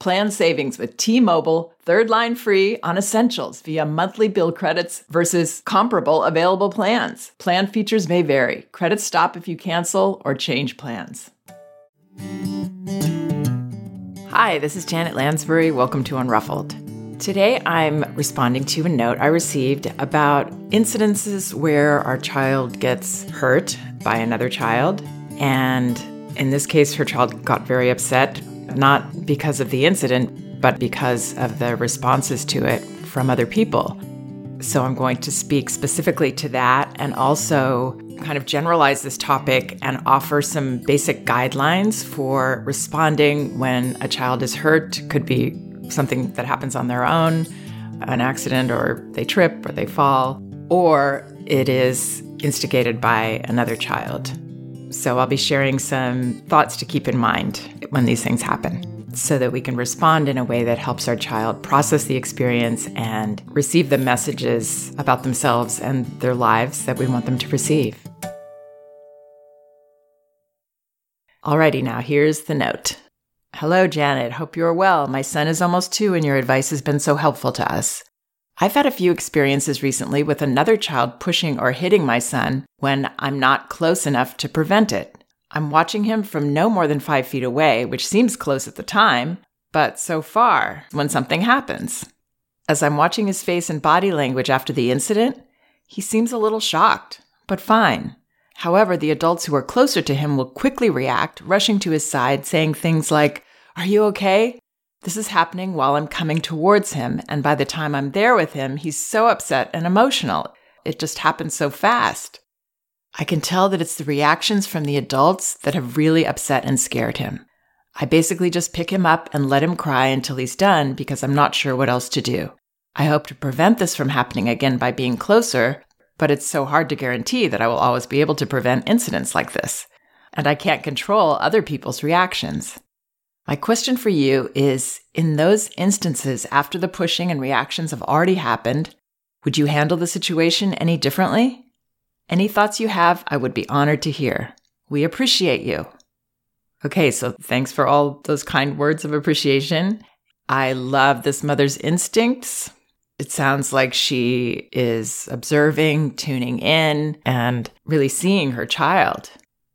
Plan savings with T-Mobile, third line free on essentials via monthly bill credits versus comparable available plans. Plan features may vary. Credits stop if you cancel or change plans. Hi, this is Janet Lansbury. Welcome to Unruffled. Today I'm responding to a note I received about incidences where our child gets hurt by another child. And in this case, her child got very upset not because of the incident, but because of the responses to it from other people. So I'm going to speak specifically to that and also kind of generalize this topic and offer some basic guidelines for responding when a child is hurt. Could be something that happens on their own, an accident, or they trip or they fall, or it is instigated by another child. So I'll be sharing some thoughts to keep in mind when these things happen so that we can respond in a way that helps our child process the experience and receive the messages about themselves and their lives that we want them to receive. Alrighty, now here's the note. Hello, Janet. Hope you're well. My son is almost two, and your advice has been so helpful to us. I've had a few experiences recently with another child pushing or hitting my son when I'm not close enough to prevent it. I'm watching him from no more than five feet away, which seems close at the time, but so far when something happens. As I'm watching his face and body language after the incident, he seems a little shocked, but fine. However, the adults who are closer to him will quickly react, rushing to his side, saying things like, Are you okay? This is happening while I'm coming towards him, and by the time I'm there with him, he's so upset and emotional. It just happens so fast. I can tell that it's the reactions from the adults that have really upset and scared him. I basically just pick him up and let him cry until he's done because I'm not sure what else to do. I hope to prevent this from happening again by being closer, but it's so hard to guarantee that I will always be able to prevent incidents like this. And I can't control other people's reactions. My question for you is in those instances after the pushing and reactions have already happened, would you handle the situation any differently? Any thoughts you have, I would be honored to hear. We appreciate you. Okay, so thanks for all those kind words of appreciation. I love this mother's instincts. It sounds like she is observing, tuning in, and really seeing her child.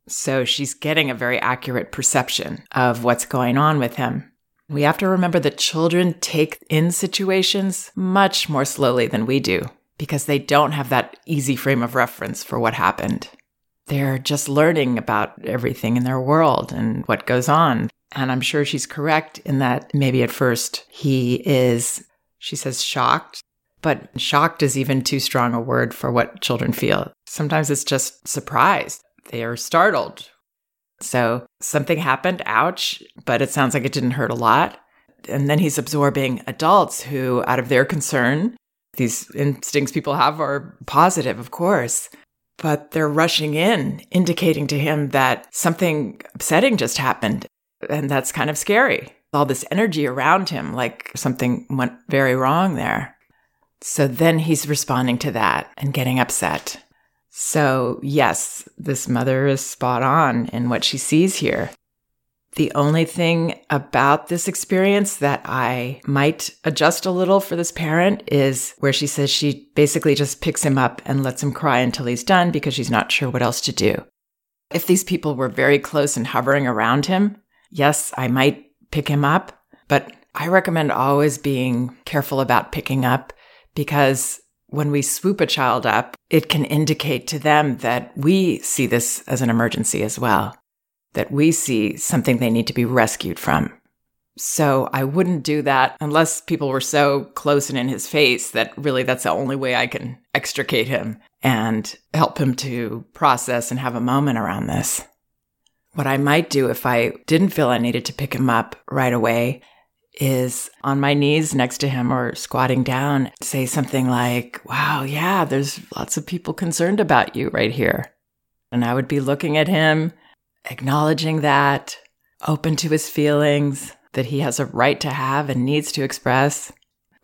So she's getting a very accurate perception of what's going on with him. We have to remember that children take in situations much more slowly than we do because they don't have that easy frame of reference for what happened. They're just learning about everything in their world and what goes on. And I'm sure she's correct in that maybe at first he is, she says, shocked, but shocked is even too strong a word for what children feel. Sometimes it's just surprised they are startled. So something happened, ouch, but it sounds like it didn't hurt a lot. And then he's absorbing adults who, out of their concern, these instincts people have are positive, of course, but they're rushing in, indicating to him that something upsetting just happened. And that's kind of scary. All this energy around him, like something went very wrong there. So then he's responding to that and getting upset. So, yes, this mother is spot on in what she sees here. The only thing about this experience that I might adjust a little for this parent is where she says she basically just picks him up and lets him cry until he's done because she's not sure what else to do. If these people were very close and hovering around him, yes, I might pick him up, but I recommend always being careful about picking up because when we swoop a child up, it can indicate to them that we see this as an emergency as well that we see something they need to be rescued from. So I wouldn't do that unless people were so close and in his face that really that's the only way I can extricate him and help him to process and have a moment around this. What I might do if I didn't feel I needed to pick him up right away is on my knees next to him or squatting down, say something like, Wow, yeah, there's lots of people concerned about you right here. And I would be looking at him acknowledging that, open to his feelings that he has a right to have and needs to express.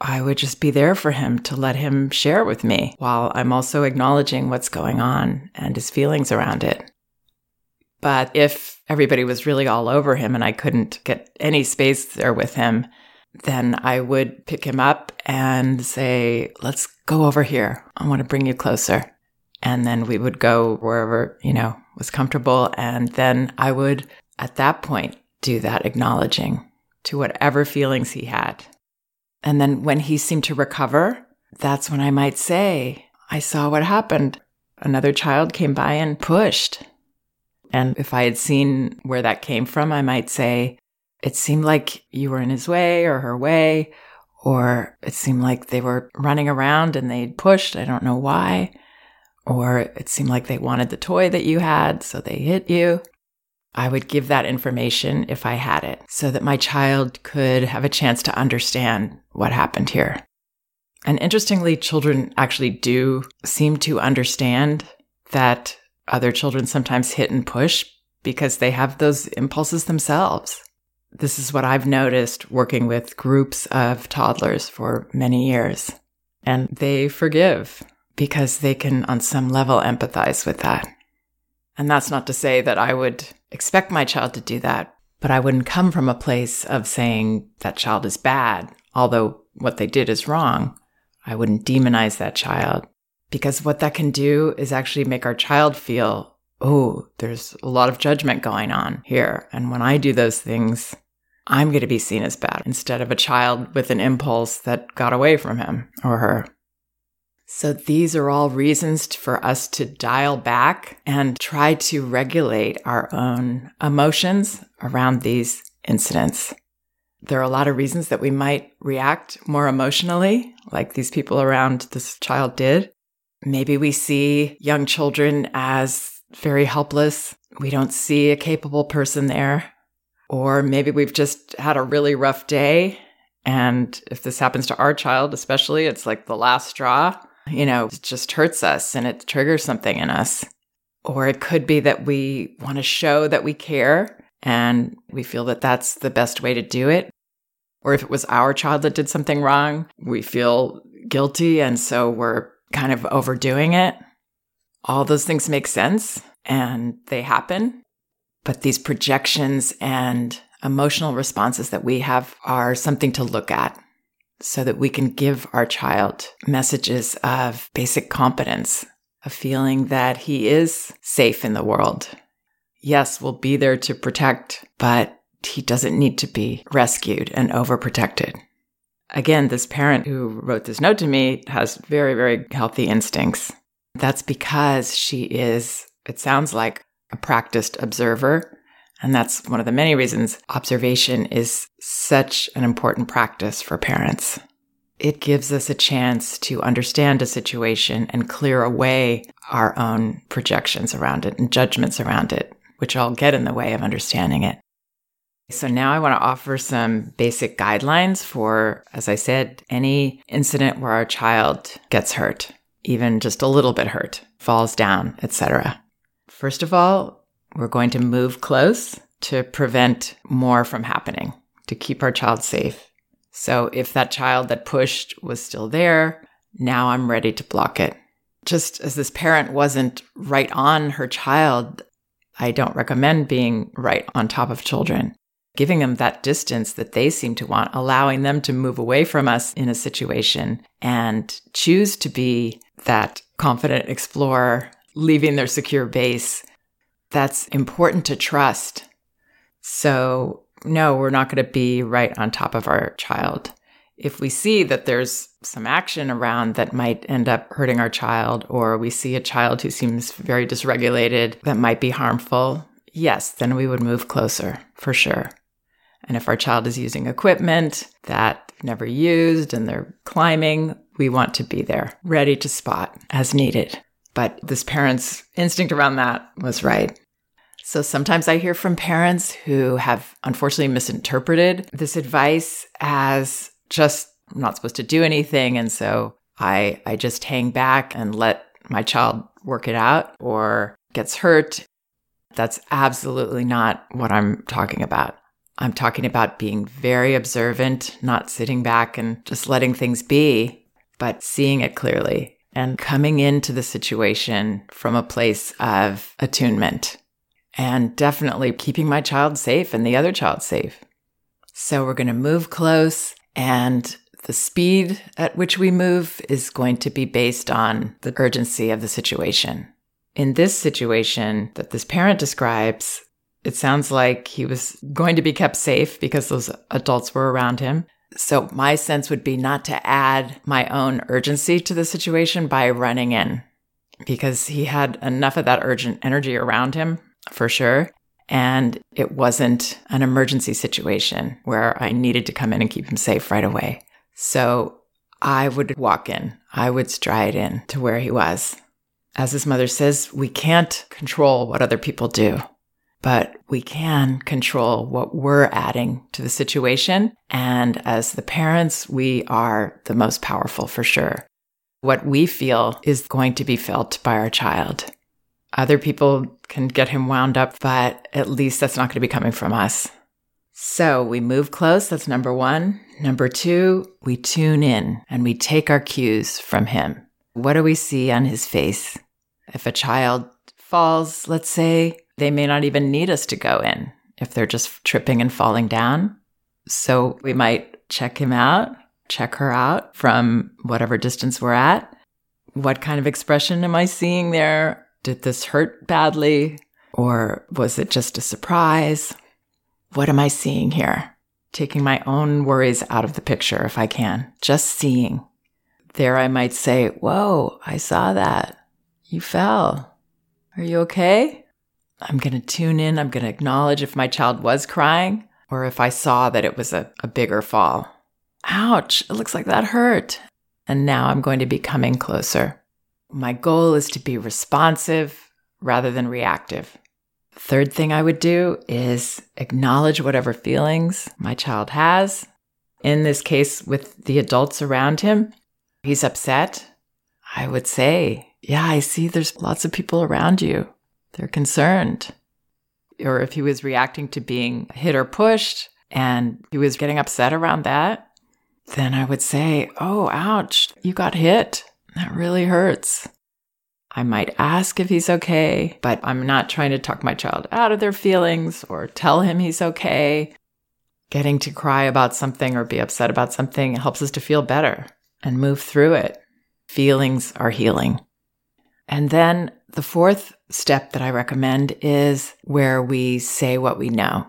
I would just be there for him to let him share with me while I'm also acknowledging what's going on and his feelings around it. But if everybody was really all over him and I couldn't get any space there with him, then I would pick him up and say, let's go over here. I want to bring you closer. And then we would go wherever, you know, was comfortable. And then I would, at that point, do that acknowledging to whatever feelings he had. And then when he seemed to recover, that's when I might say, I saw what happened. Another child came by and pushed. And if I had seen where that came from, I might say, it seemed like you were in his way or her way, or it seemed like they were running around and they pushed. I don't know why or it seemed like they wanted the toy that you had, so they hit you. I would give that information if I had it so that my child could have a chance to understand what happened here. And interestingly, children actually do seem to understand that other children sometimes hit and push because they have those impulses themselves. This is what I've noticed working with groups of toddlers for many years. And they forgive because they can, on some level, empathize with that. And that's not to say that I would expect my child to do that, but I wouldn't come from a place of saying that child is bad, although what they did is wrong. I wouldn't demonize that child because what that can do is actually make our child feel, oh, there's a lot of judgment going on here. And when I do those things, I'm going to be seen as bad instead of a child with an impulse that got away from him or her. So these are all reasons for us to dial back and try to regulate our own emotions around these incidents. There are a lot of reasons that we might react more emotionally, like these people around this child did. Maybe we see young children as very helpless. We don't see a capable person there. Or maybe we've just had a really rough day. And if this happens to our child, especially, it's like the last straw you know, it just hurts us and it triggers something in us. Or it could be that we want to show that we care and we feel that that's the best way to do it. Or if it was our child that did something wrong, we feel guilty and so we're kind of overdoing it. All those things make sense and they happen. But these projections and emotional responses that we have are something to look at so that we can give our child messages of basic competence, a feeling that he is safe in the world. Yes, we'll be there to protect, but he doesn't need to be rescued and overprotected. Again, this parent who wrote this note to me has very, very healthy instincts. That's because she is, it sounds like, a practiced observer and that's one of the many reasons observation is such an important practice for parents. It gives us a chance to understand a situation and clear away our own projections around it and judgments around it, which all get in the way of understanding it. So now I want to offer some basic guidelines for, as I said, any incident where our child gets hurt, even just a little bit hurt, falls down, etc. First of all, we're going to move close to prevent more from happening, to keep our child safe. So if that child that pushed was still there, Now I'm ready to block it. Just as this parent wasn't right on her child, I don't recommend being right on top of children. Giving them that distance that they seem to want, allowing them to move away from us in a situation and choose to be that confident explorer, leaving their secure base. That's important to trust. So, no, we're not going to be right on top of our child. If we see that there's some action around that might end up hurting our child, or we see a child who seems very dysregulated that might be harmful, yes, then we would move closer for sure. And if our child is using equipment that they've never used and they're climbing, we want to be there, ready to spot as needed. But this parent's instinct around that was right. So sometimes I hear from parents who have unfortunately misinterpreted this advice as just I'm not supposed to do anything. And so I, I just hang back and let my child work it out or gets hurt. That's absolutely not what I'm talking about. I'm talking about being very observant, not sitting back and just letting things be, but seeing it clearly and coming into the situation from a place of attunement and definitely keeping my child safe and the other child safe. So we're going to move close and the speed at which we move is going to be based on the urgency of the situation. In this situation that this parent describes, it sounds like he was going to be kept safe because those adults were around him. So my sense would be not to add my own urgency to the situation by running in because he had enough of that urgent energy around him for sure. And it wasn't an emergency situation where I needed to come in and keep him safe right away. So I would walk in, I would stride in to where he was. As his mother says, we can't control what other people do, but we can control what we're adding to the situation. And as the parents, we are the most powerful for sure. What we feel is going to be felt by our child. Other people can get him wound up, but at least that's not going to be coming from us. So we move close. That's number one. Number two, we tune in and we take our cues from him. What do we see on his face? If a child falls, let's say, they may not even need us to go in if they're just tripping and falling down. So we might check him out, check her out from whatever distance we're at. What kind of expression am I seeing there? Did this hurt badly? Or was it just a surprise? What am I seeing here? Taking my own worries out of the picture if I can, just seeing. There I might say, Whoa, I saw that. You fell. Are you okay? I'm going to tune in. I'm going to acknowledge if my child was crying or if I saw that it was a, a bigger fall. Ouch, it looks like that hurt. And now I'm going to be coming closer. My goal is to be responsive rather than reactive. Third thing I would do is acknowledge whatever feelings my child has. In this case, with the adults around him, he's upset. I would say, Yeah, I see there's lots of people around you. They're concerned. Or if he was reacting to being hit or pushed and he was getting upset around that, then I would say, Oh, ouch, you got hit. That really hurts. I might ask if he's okay, but I'm not trying to talk my child out of their feelings or tell him he's okay. Getting to cry about something or be upset about something helps us to feel better and move through it. Feelings are healing. And then the fourth step that I recommend is where we say what we know.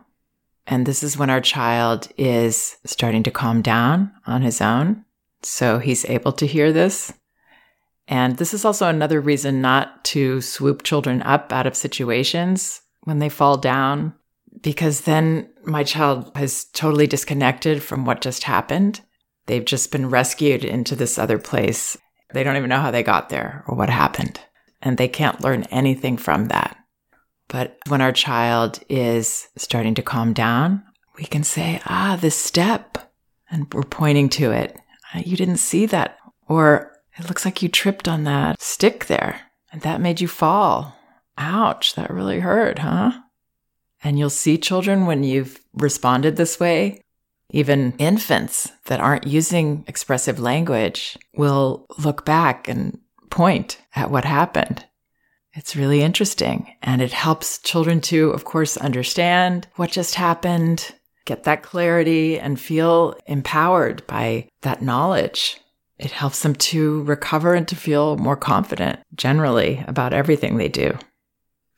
And this is when our child is starting to calm down on his own. So he's able to hear this and this is also another reason not to swoop children up out of situations when they fall down, because then my child has totally disconnected from what just happened. They've just been rescued into this other place. They don't even know how they got there or what happened. And they can't learn anything from that. But when our child is starting to calm down, we can say, ah, this step. And we're pointing to it. You didn't see that. Or it looks like you tripped on that stick there and that made you fall. Ouch, that really hurt, huh? And you'll see children when you've responded this way, Even infants that aren't using expressive language will look back and point at what happened. It's really interesting. And it helps children to, of course, understand what just happened, get that clarity, and feel empowered by that knowledge. It helps them to recover and to feel more confident generally about everything they do.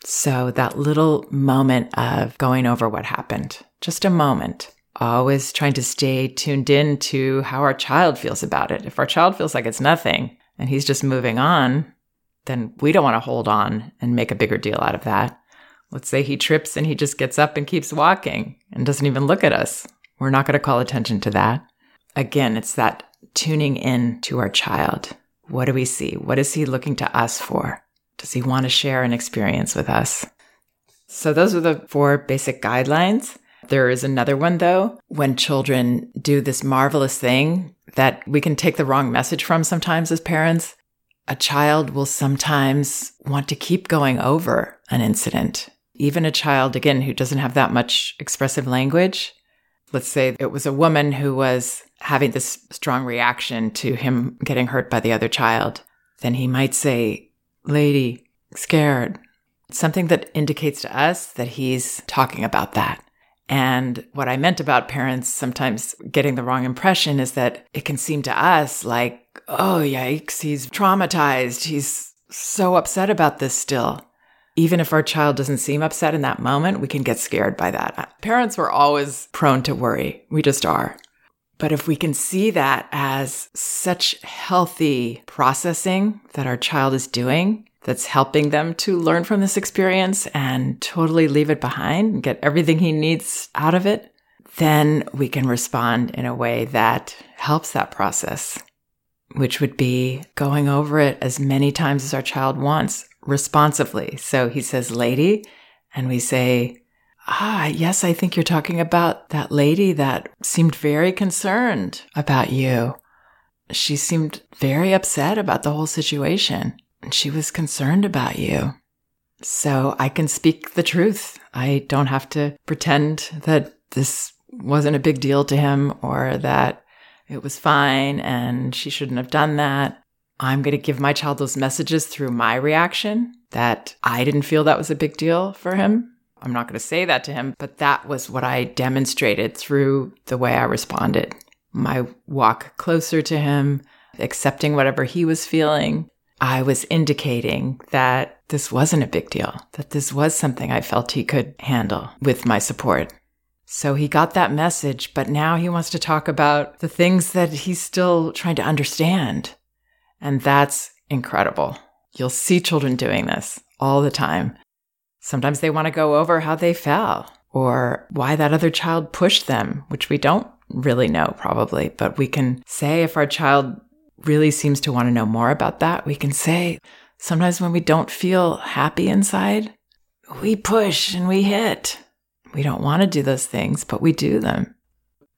So, that little moment of going over what happened, just a moment, always trying to stay tuned in to how our child feels about it. If our child feels like it's nothing and he's just moving on, then we don't want to hold on and make a bigger deal out of that. Let's say he trips and he just gets up and keeps walking and doesn't even look at us. We're not going to call attention to that. Again, it's that tuning in to our child. What do we see? What is he looking to us for? Does he want to share an experience with us? So, those are the four basic guidelines. There is another one, though, when children do this marvelous thing that we can take the wrong message from sometimes as parents. A child will sometimes want to keep going over an incident. Even a child, again, who doesn't have that much expressive language. Let's say it was a woman who was having this strong reaction to him getting hurt by the other child. Then he might say, lady, scared. Something that indicates to us that he's talking about that. And what I meant about parents sometimes getting the wrong impression is that it can seem to us like, oh, yikes, he's traumatized. He's so upset about this still. Even if our child doesn't seem upset in that moment, we can get scared by that. Uh, parents were always prone to worry. We just are. But if we can see that as such healthy processing that our child is doing, that's helping them to learn from this experience and totally leave it behind and get everything he needs out of it, then we can respond in a way that helps that process, which would be going over it as many times as our child wants responsively. So he says, lady, and we say, Ah, yes, I think you're talking about that lady that seemed very concerned about you. She seemed very upset about the whole situation. And she was concerned about you. So I can speak the truth. I don't have to pretend that this wasn't a big deal to him or that it was fine and she shouldn't have done that. I'm going to give my child those messages through my reaction that I didn't feel that was a big deal for him I'm not going to say that to him, but that was what I demonstrated through the way I responded. My walk closer to him, accepting whatever he was feeling. I was indicating that this wasn't a big deal, that this was something I felt he could handle with my support. So he got that message, but now he wants to talk about the things that he's still trying to understand. And that's incredible. You'll see children doing this all the time. Sometimes they want to go over how they fell or why that other child pushed them, which we don't really know probably, but we can say if our child really seems to want to know more about that, we can say sometimes when we don't feel happy inside, we push and we hit. We don't want to do those things, but we do them.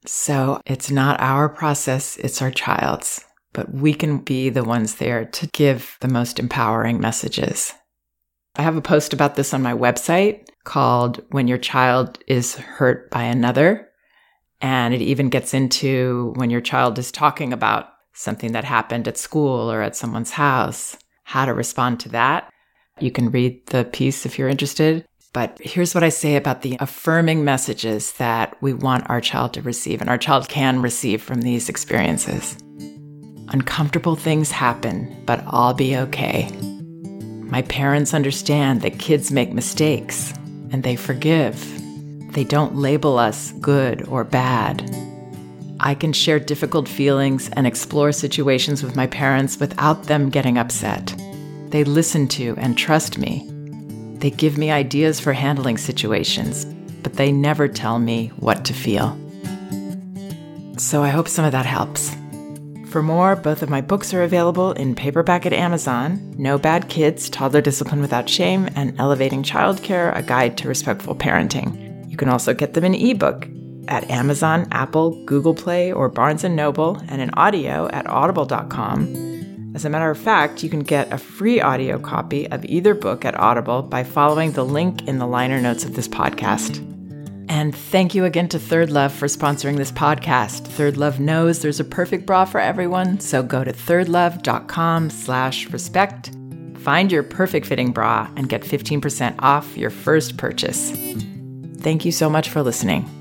So it's not our process, it's our child's, but we can be the ones there to give the most empowering messages. I have a post about this on my website called When Your Child is Hurt by Another. And it even gets into when your child is talking about something that happened at school or at someone's house, how to respond to that. You can read the piece if you're interested. But here's what I say about the affirming messages that we want our child to receive and our child can receive from these experiences. Uncomfortable things happen, but I'll be okay. My parents understand that kids make mistakes and they forgive. They don't label us good or bad. I can share difficult feelings and explore situations with my parents without them getting upset. They listen to and trust me. They give me ideas for handling situations, but they never tell me what to feel. So I hope some of that helps. For more, both of my books are available in paperback at Amazon No Bad Kids, Toddler Discipline Without Shame, and Elevating Childcare A Guide to Respectful Parenting. You can also get them in ebook at Amazon, Apple, Google Play, or Barnes & Noble, and in audio at audible.com. As a matter of fact, you can get a free audio copy of either book at Audible by following the link in the liner notes of this podcast. And thank you again to Third Love for sponsoring this podcast. Third Love knows there's a perfect bra for everyone, so go to thirdlove.com slash respect, find your perfect fitting bra, and get 15% off your first purchase. Thank you so much for listening.